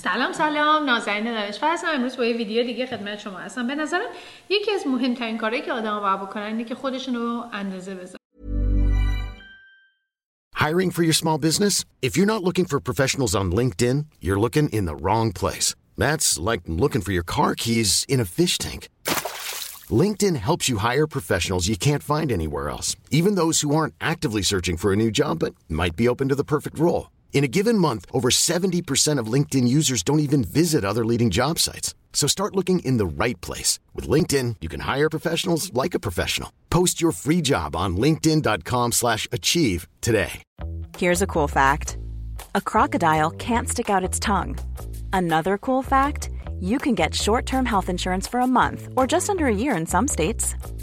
سلام سلام نازنین دانشور هستم امروز با یه ویدیو دیگه خدمت شما هستم به نظرم یکی از مهمترین کارهایی که آدم باید بکنن اینه که خودشون رو اندازه بزنن Hiring for your small business? If you're not looking for professionals on LinkedIn, you're looking in the wrong place. That's like looking for your car keys in a fish tank. LinkedIn helps you hire professionals you can't find anywhere else, even those who aren't actively searching for a new job but might be open to the perfect role. In a given month, over 70% of LinkedIn users don't even visit other leading job sites. So start looking in the right place. With LinkedIn, you can hire professionals like a professional. Post your free job on linkedin.com slash achieve today. Here's a cool fact. A crocodile can't stick out its tongue. Another cool fact, you can get short-term health insurance for a month or just under a year in some states.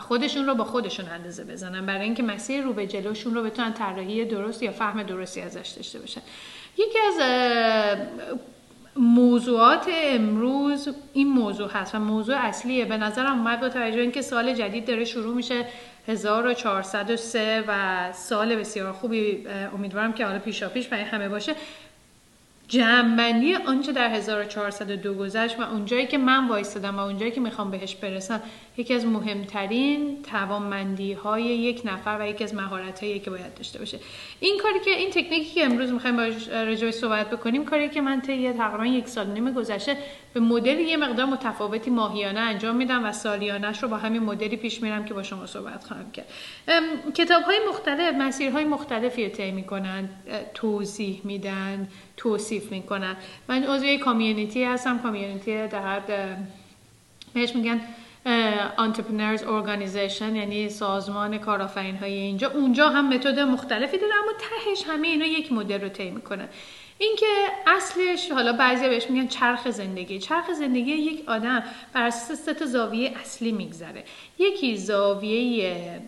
خودشون رو با خودشون اندازه بزنن. برای اینکه مسیر رو به جلوشون رو بتونن طراحی درست یا فهم درستی ازش داشته باشن. یکی از موضوعات امروز این موضوع هست و موضوع اصلیه. به نظرم اومد با توجه اینکه سال جدید داره شروع میشه 1403 و سال بسیار خوبی امیدوارم که حالا پیشا پیش برای همه باشه. جمعنی آنچه در 1402 گذشت و اونجایی که من وایستادم و اونجایی که می‌خوام بهش برسم یکی از مهمترین توانمندی های یک نفر و یکی از مهارت هایی که باید داشته باشه. این کاری که این تکنیکی که امروز می‌خوایم راجع صحبت بکنیم کاری که من طی تقریبا یک سال نیم گذشته به مدل یه مقدار متفاوتی ماهیانه انجام میدم و سالیانش رو با همین مدلی پیش میرم که با شما صحبت خواهم کرد. کتاب های مختلف مسیرهای مختلفی رو طی می‌کنن توضیح میدن توصیف می‌کنن. من عضو کامیونیتی هستم کامیونیتی در بهش میگن Entrepreneurs Organization یعنی سازمان کارآفرین های اینجا. اونجا هم متد مختلفی داره اما تهش همه اینا یک مدل رو طی می‌کنن اینکه اصلش حالا بعضی بهش میگن چرخ زندگی. چرخ زندگی یک آدم بر اساس سه زاویه اصلی میگذره. یکی زاویه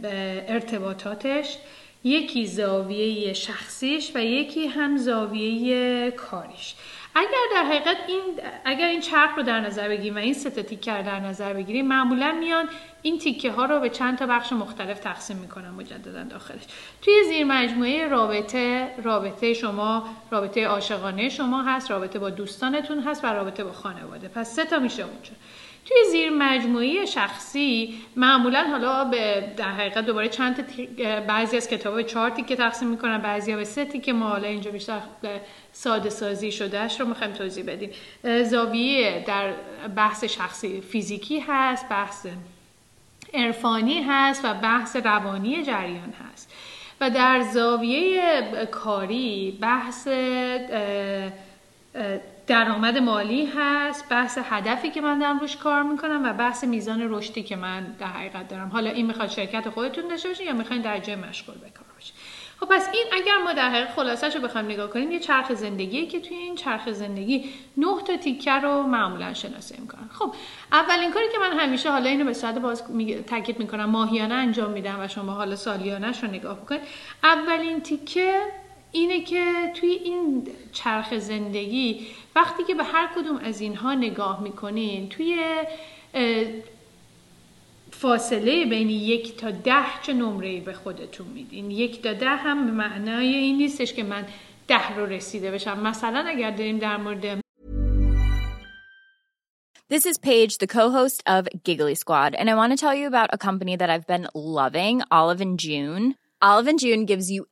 ارتباطاتش یکی زاویه شخصیش و یکی هم زاویه کاریش. اگر در حقیقت این اگر این چرخ رو در نظر بگیریم و این سه تیکه رو در نظر بگیریم معمولا میان این تیکه ها رو به چند تا بخش مختلف تقسیم می‌کنن مجددا داخلش. توی زیر مجموعه رابطه رابطه شما رابطه عاشقانه شما هست رابطه با دوستانتون هست و رابطه با خانواده. پس سه تا میشه اونجا. توی زیر مجموعه شخصی معمولا حالا به در حقیقت دوباره چند بعضی از کتاب چهار تیکه تقسیم می‌کنن بعضی به سه تیکه. ما حالا اینجا بیشتر ساده سازی شدهش رو می‌خوایم توضیح بدیم. زاویه در بحث شخصی فیزیکی هست بحث عرفانی هست و بحث روانی جریان هست. و در زاویه کاری بحث درآمد مالی هست بحث هدفی که من دارم روش کار می‌کنم و بحث میزان رشدی که من در حقیقت دارم. حالا این می‌خواد شرکت خودتون داشته باشین یا می‌خواین در جای مشغول بکار باشین. خب پس این اگر ما در حقیقت خلاصش رو بخوایم نگاه کنیم یه چرخ زندگی که توی این چرخ زندگی نه تا تیکه رو معمولا شناسایی می‌کنن. خب اولین کاری که من همیشه حالا اینو به صورت باز تاکید می‌کنم ماهیانه انجام میدم و شما حالا سالیانش رو نگاه بکنید. اولین تیکه اینه که توی این چرخ زندگی وقتی که به هر کدوم از اینها نگاه می‌کنین توی فاصله بین یک تا ده چه نمره به خودتون میدین یک تا ده هم به معنای این نیستش که من ده رو رسیده بشم مثلا اگر داریم در مورد This is Paige, the co-host of Giggly Squad, and I want to tell you about a company that I've been loving, Olive and June. Olive and June gives you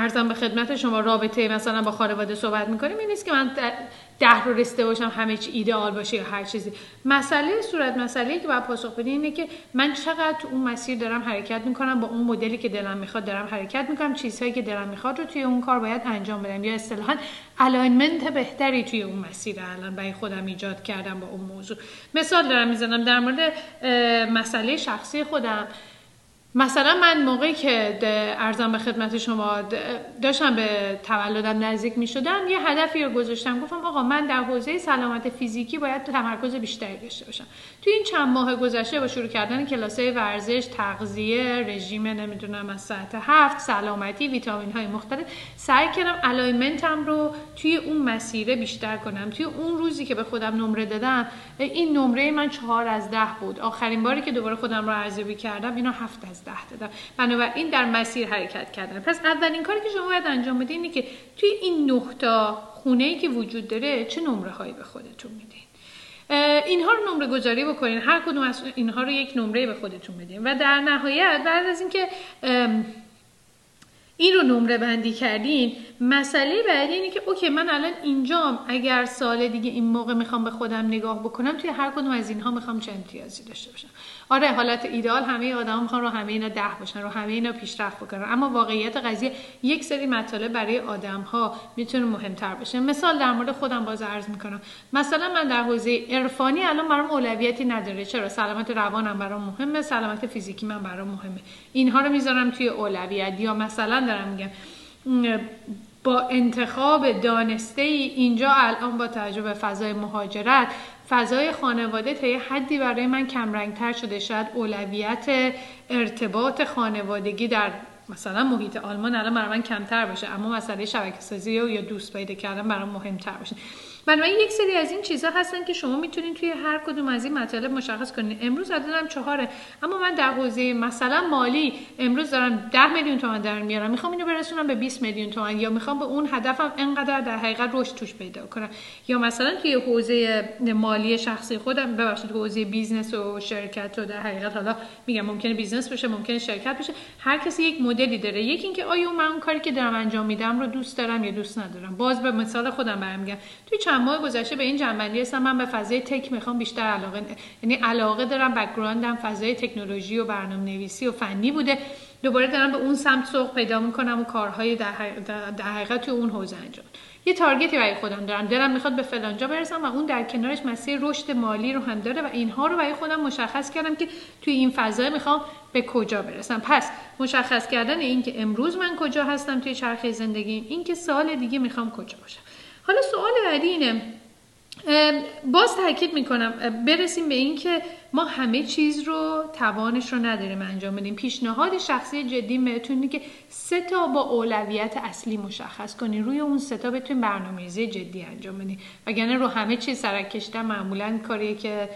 ارزم به خدمت شما رابطه مثلا با خانواده صحبت می‌کنیم این نیست که من ده رو رسته باشم همه چی ایدئال باشه یا هر چیزی. مسئله صورت مسئله که باید پاسخ بدی اینه که من چقدر تو اون مسیر دارم حرکت می‌کنم با اون مدلی که دلم می‌خواد دارم حرکت می‌کنم چیزهایی که دلم می‌خواد رو توی اون کار باید انجام بدم. یا اصطلاحا alignment بهتری توی اون مسیر الان برای خودم ایجاد کردم با اون موضوع. مثال دارم می‌زنم در مورد مسئله شخصی خودم. مثلا من موقعی که عرضم به خدمت شما داشتم به تولدم نزدیک می شدم یه هدفی رو گذاشتم. گفتم آقا من در حوزه سلامت فیزیکی باید تمرکز بیشتری داشته باشم. توی این چند ماه گذشته با شروع کردن کلاسای ورزش تغذیه رژیم نمی‌دونم از ساعت هفت سلامتی ویتامین های مختلف سعی کردم الایمنتم رو توی اون مسیره بیشتر کنم. توی اون روزی که به خودم نمره دادم این نمره من چهار از ده بود. آخرین باری که دوباره خودم رو ارزیابی کردم اینا هفت از ده دادم بنابراین در مسیر حرکت کردن. پس اولین کاری که شما باید انجام بدید اینه که توی این تا خونه ای که وجود داره چه نمره هایی به خودتون میدین. اینها رو نمره گذاری بکنین. هر کدوم از اینها رو یک نمره به خودتون بدین. و در نهایت بعد از اینکه این رو نمره بندی کردین. مسئله بعدی اینه که اوکی من الان اینجام اگر سال دیگه این موقع می‌خوام به خودم نگاه بکنم توی هر کدوم از اینها می‌خوام چه امتیازی داشته باشم؟ آره حالت ایدال همه آدم می‌خوان رو همه اینا ده باشن رو همه اینا پیشرفت بکنن. اما واقعیت قضیه یک سری مطالب برای آدم ها می‌تونه مهمتر باشه. مثال در مورد خودم باز عرض می‌کنم. مثلا من در حوزه عرفانی الان برام اولویتی نداره. چرا؟ سلامت روانم برام مهمه سلامت فیزیکی من برام مهمه. اینها رو می‌ذارم توی اولویت. یا مثلا دارم میگم. با انتخاب دانسته ای اینجا الان با توجه به فضای مهاجرت فضای خانواده تا یه حدی برای من کمرنگتر شده. شاید اولویت ارتباط خانوادگی در مثلا محیط آلمان الان برای من کمتر باشه اما مسئله شبکه سازی یا دوست پیدا کردن برام مهمتر باشه. بنابراین یک سری از این چیزها هستن که شما می‌تونید توی هر کدوم از این مطالب مشخص کنید امروز عددم چهاره. اما من در حوزه مثلا مالی امروز دارم 10 میلیون تومان در میارم. می‌خوام اینو برسونم به 20 میلیون تومان یا می‌خوام به اون هدفم انقدر در حقیقت رشد توش پیدا کنم. یا مثلا توی حوزه مالی شخصی خودم ببخشید حوزه business و شرکت و در حقیقت حالا میگم ممکنه business بشه ممکنه شرکت بشه هر کسی یک مدلی داره. یکی اینکه آیا من اون کاری که دارم انجام میدم رو دوست دارم یا دوست ندارم. باز به مثال خودم برمی‌گردم توی چند ماه گذشته به این جنبندی هستم. من به فضای تک می‌خوام بیشتر علاقه یعنی علاقه دارم بکگراندم فضای تکنولوژی و برنامه نویسی و فنی بوده. دوباره دارم به اون سمت سوق پیدا می‌کنم و کارهای در حقیقت توی اون حوزه انجام یه تارگتی برای خودم دارم. دلم می‌خواد به فلانجا برسم و اون در کنارش مسیر رشد مالی رو هم داره و اینها رو برای خودم مشخص کردم که توی این فضا می‌خوام به کجا برسم. پس مشخص کردن این که امروز من کجا هستم توی چرخه زندگیم این که سال دیگه می‌خوام کجا باشم. حالا سوال بعدی اینه. باز تاکید می‌کنم برسیم به این که ما همه چیز رو توانش رو نداریم انجام بدیم. پیشنهاد شخصی جدی بهتون که سه تا با اولویت اصلی مشخص کنین. روی اون سه تا بتونین برنامه‌ریزی جدی انجام بدین. وگرنه رو همه چیز سرک معمولا کاریه که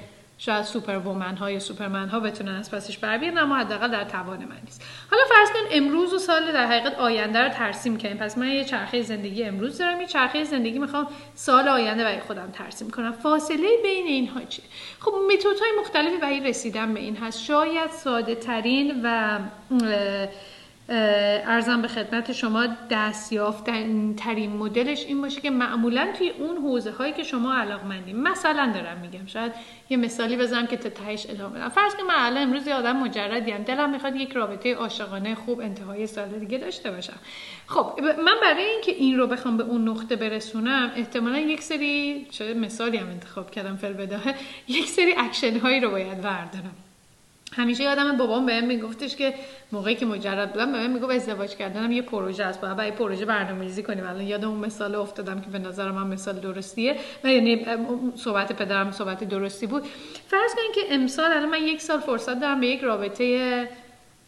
شاید سوپر وومن ها یا سوپرمن ها بتونن از پسش بر بیان اما حداقل در توان من نیست. حالا فرض کن امروز و سال در حقیقت آینده رو ترسیم کنیم پس من یه چرخه زندگی امروز دارم. یه چرخه زندگی می‌خوام سال آینده برای خودم ترسیم کنم. فاصله بین اینها چیه؟ خب متد های مختلفی برای رسیدن به این هست. شاید ساده ترین و ارزم به خدمت شما دستیافتن ترین مدلش این باشه که معمولا توی اون حوزه هایی که شما علاقمندین. مثلا دارم میگم شاید یه مثالی بزنم که تا تهش ادامه بدم فرض که من الان امروز یه آدم مجردیم. دلم می‌خواد یک رابطه عاشقانه خوب انتهای سال دیگه داشته باشم. خب من برای اینکه این رو بخوام به اون نقطه برسونم احتمالا یک سری چه مثالی هم انتخاب کردم فی‌البداهه یک سری اکشن هایی رو باید بردارم. همیشه یادم بابام بهم میگفتش که موقعی که مجرد بودم بهم می‌گفت ازدواج کردنم یه پروژه است. باید برای پروژه برنامه‌ریزی کنیم. الان یادم اون مثال افتادم که به نظر من مثال درستیه. و یعنی صحبت پدرم صحبت درستی بود. فرض کنید که امسال الان من یک سال فرصت دارم به یک رابطه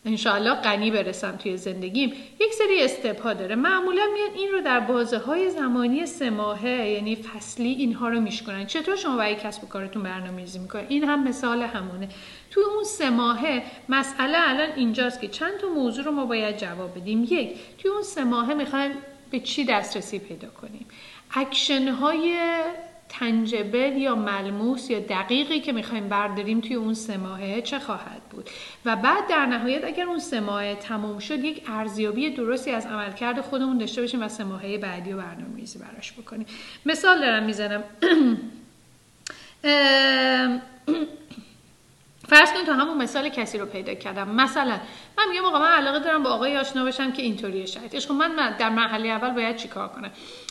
انشاءالله غنی برسم توی زندگیم. یک سری step داره. معمولا میان این رو در بازه های زمانی سه ماهه یعنی فصلی اینها رو میشکنن. چطور شما برای کسب و کارتون برنامه ریزی می‌کنین این هم مثال همونه. توی اون سه ماهه مسئله الان اینجاست که چند تا موضوع رو ما باید جواب بدیم. یک توی اون سه ماهه می‌خوایم به چی دسترسی پیدا کنیم؟ اکشن های tangible یا ملموس یا دقیقی که می‌خوایم برداریم توی اون سه ماهه چه خواهد بود؟ و بعد در نهایت اگر اون سه ماهه تموم شد یک ارزیابی درستی از عملکرد خودمون داشته باشیم و سه ماهه بعدی و برنامه ریزی براش بکنیم. مثال دارم می‌زنم. فرض کنید تا همون مثال کسی رو پیدا کردم. مثلا من میگم آقا من علاقه دارم با آقای آشنا بشم که اینطوریه شاید. خب من در مرحله اول باید چیکار کنم؟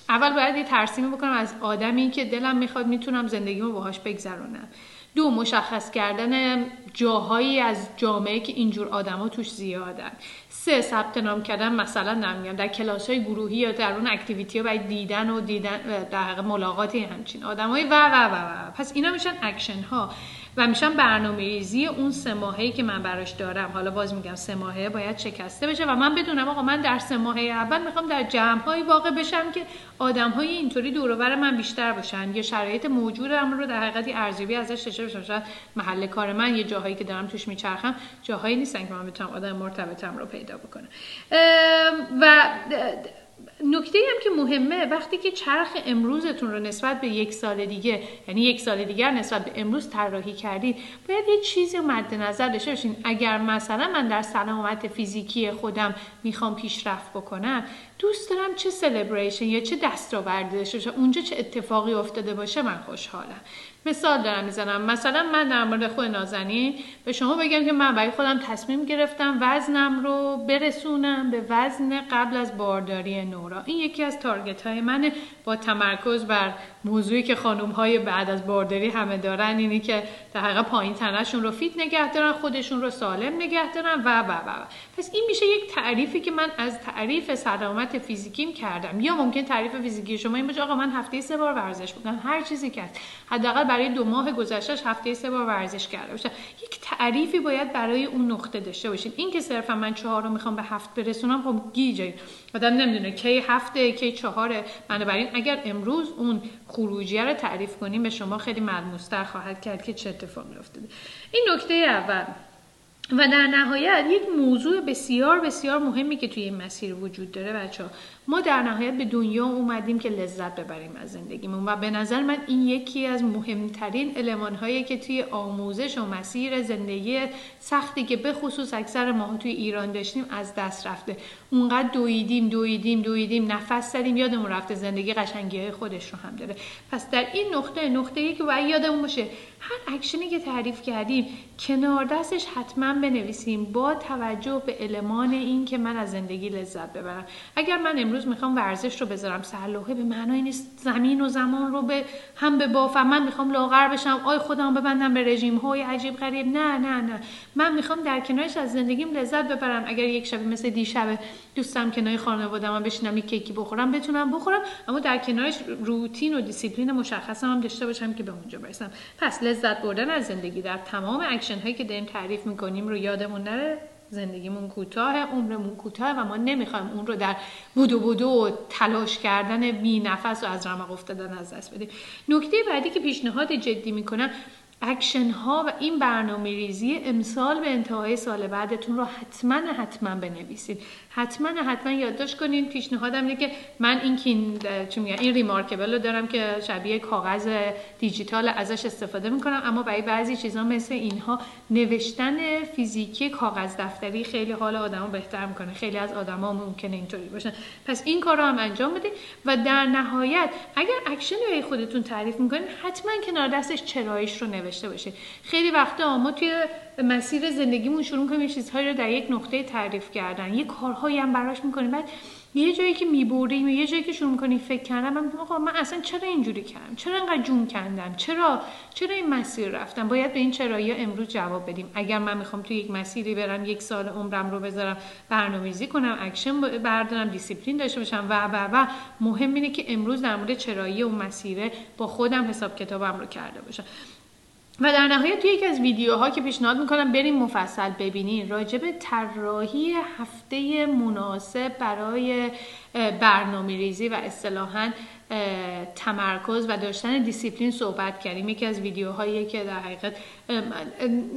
اول باید یه ترسیمی بکنم از آدمی که دلم می‌خواد می‌تونم زندگیمو باهاش بگذرونم. دو مشخص کردن جاهایی از جامعه که اینجور آدما توش زیادن. سه ثبت نام کردن مثلا نمیگم در کلاس های گروهی یا در اون activity ها باید دیدن و دیدن در حقیقت ملاقات همچین آدمایی و و و و. پس اینا میشن اکشن ها و میشن برنامه ریزی اون سه ماهه که من براش دارم. حالا باز میگم سه ماهه باید شکسته بشه و من بدونم آقا من در سه ماهه اول می‌خوام در جمع های واقع بشم که آدم های اینطوری دور من بیشتر باشن. یا شرایط موجودم رو در حقیقت ارزیابی ازش داشته باشم. شاید محل کار من یه جاهایی که دارم توش میچرخم جاهایی نیستن که من بتونم آدم مرتبطم رو پیدا بکنم. و نکته هم که مهمه وقتی که چرخ امروزتون رو نسبت به یک سال دیگه یعنی یک سال دیگر نسبت به امروز طراحی کردید باید یه چیزی مد نظر داشته باشین. اگر مثلا من در سلامت فیزیکی خودم می‌خوام پیشرفت بکنم دوست دارم چه سلبریشن یا چه دستاوردی داشته باشه اونجا چه اتفاقی افتاده باشه من خوشحالم. مثال دارم می‌زنم. مثلا من در مورد خود نازنین به شما بگم که من برای خودم تصمیم گرفتم وزنم رو برسونم به وزن قبل از بارداری نورا. این یکی از تارگت های منه با تمرکز بر موضوعی که خانم های بعد از بارداری همه دارن اینی که در حقیقت پایین تنشون رو فیت نگه دارن خودشون رو سالم نگه دارن و و و پس این میشه یک تعریفی که من از تعریف سلامت فیزیکیم کردم. یا ممکن تعریف فیزیکی شما این باشه آقا من هفته سه بار ورزش بکنم هر چیزی که حداقل برای دو ماه گذشتهش هفته سه بار ورزش کرده باشم. یک تعریفی باید برای اون نقطه داشته باشین این که صرفا من چهار رو می‌خوام به هفت برسونم خب گیجه. آدم نمی‌دونه کی هفته کی چهاره. بنابراین اگر امروز اون خروجی رو تعریف کنیم به شما خیلی ملموستر خواهد کرد که چه اتفاقی افتاده. این نکته اول. و در نهایت یک موضوع بسیار بسیار مهمی که توی این مسیر وجود داره بچه ها ما در نهایت به دنیا اومدیم که لذت ببریم از زندگیمون و به نظر من این یکی از مهمترین علمان هایی که توی آموزش و مسیر زندگی سختی که به خصوص اکثر ما توی ایران داشتیم از دست رفته. اونقدر دویدیم دویدیم دویدیم نفس زدیم یادمون رفته زندگی قشنگی های خودش رو هم داره. پس در این نقطه نقطه ای که باید یادمون باشه هر اکشنی که تعریف کردیم کنار دستش حتما بنویسیم با توجه به المان این که من از زندگی لذت ببرم. اگر من می‌خوام ورزش رو بذارم سرلوحه به معنای نیست زمین و زمان رو به هم ببافم من می‌خوام لاغر بشم آی خودم ببندم به رژیم های عجیب غریب. نه نه نه. من می‌خوام در کنارش از زندگیم لذت ببرم. اگر یک شب مثل دیشب دوستم کنار خانواده من بشینم یک کیکی بخورم بتونم بخورم اما در کنارش روتین و دیسیپلین مشخصم هم داشته باشم که به اونجا برسم. پس لذت بردن از زندگی در تمام اکشن هایی که داریم تعریف می‌کنیم رو یادمون نره. زندگیمون کوتاه عمرمون کوتاه و ما نمی‌خوایم اون رو در بدو بدو و تلاش کردن بی نفس و از رمق افتادن از دست بدیم. نکته بعدی که پیشنهاد جدی می‌کنم اکشن ها و این برنامه ریزی امسال به انتهای سال بعدتون رو حتما حتما بنویسید. حتما حتما یادداشت کنین پیشنهادم اینه که من این کین چی میگن این reMarkable رو دارم که شبیه کاغذ دیجیتال ازش استفاده می‌کنم اما برای بعضی چیزها مثل اینها نوشتن فیزیکی کاغذ دفتری خیلی حال آدمو بهتر می‌کنه. خیلی از آدما ممکنه اینطوری باشن پس این کار هم انجام بدید و در نهایت اگر اکشن برای خودتون تعریف می‌کنین حتما کنار دستش چرایش رو نوشته باشید خیلی وقتا ما توی مسیر زندگیمون شروع کنیم چیزهایی رو در یک نقطه تعریف کردن. یه کارهایی هم براش می‌کنیم. بعد یه جایی که می‌بریم یه جایی که شروع می‌کنی فکر کردم من آقا من اصلا چرا اینجوری کردم؟ چرا انقدر جون کندم؟ چرا؟ چرا این مسیر رفتم؟ باید به این چرایی امروز جواب بدیم. اگر من می‌خوام توی یک مسیری برم یک سال عمرم رو بذارم برنامه‌ریزی کنم اکشن بردارم دیسیپلین داشته باشم و و و مهم اینه که امروز در مورد چرایی اون مسیره با خودم حساب کتابم رو کرده باشم. و در نهایت توی یکی از ویدیوها که پیشنهاد می‌کنم برین مفصل ببینین راجع به طراحی هفته مناسب برای برنامه ریزی و اصطلاحا تمرکز و داشتن دیسیپلین صحبت کردیم. یکی از ویدیوهایی که در حقیقت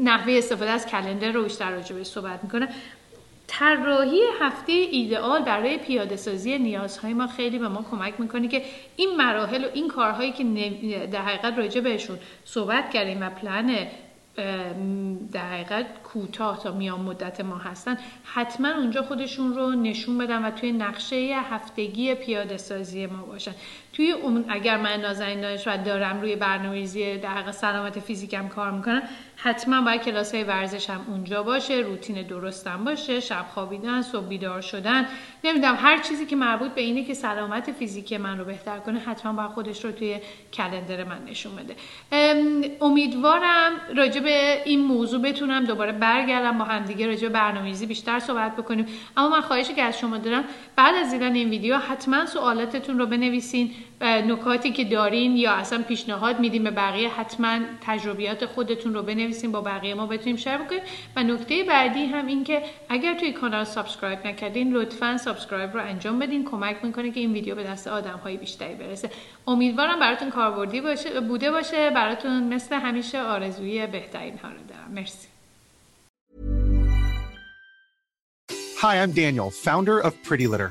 نحوه استفاده از calendar رو بیشتر راجع صحبت می‌کنه طراحی هفته ایدئال برای پیاده سازی نیازهای ما خیلی به ما کمک می‌کنه که این مراحل و این کارهایی که در حقیقت راجع بهشون صحبت کردیم و پلن در حقیقت کوتاه تا میان مدت ما هستن حتما اونجا خودشون رو نشون بدن و توی نقشه هفتگی پیاده سازی ما باشن. توی اون اگر من نازنین دانش و دارم روی برنامه‌ریزی در سلامت فیزیکم کار می‌کنم حتما باید کلاس های ورزش هم اونجا باشه روتین درستم باشه شب خوابیدن صبح بیدار شدن. نمی‌دونم هر چیزی که مربوط به اینه که سلامت فیزیکی من رو بهتر کنه حتما باید خودش رو توی کلندر من نشون بده. امیدوارم راجع به این موضوع بتونم دوباره برگردم با همدیگه راجع به برنامه‌ریزی بیشتر صحبت بکنیم. اما من خواهشی که از شما دارم بعد از دیدن این ویدیو حتما سوالاتتون رو بنویسین. نکاتی که دارین یا اصلا پیشنهاد میدیم به بقیه حتما تجربیات خودتون رو بنویسین با بقیه ما بتونیم share بکنیم. و نکته بعدی هم این که اگر توی کانال subscribe نکردین لطفا subscribe رو انجام بدین. کمک می‌کنه که این ویدیو به دست آدم های بیشتری برسه. امیدوارم براتون کاربردی باشه بوده باشه. براتون مثل همیشه آرزوی بهترین ها رو دارم. مرسی. Hi, I'm Daniel, founder of Pretty Litter.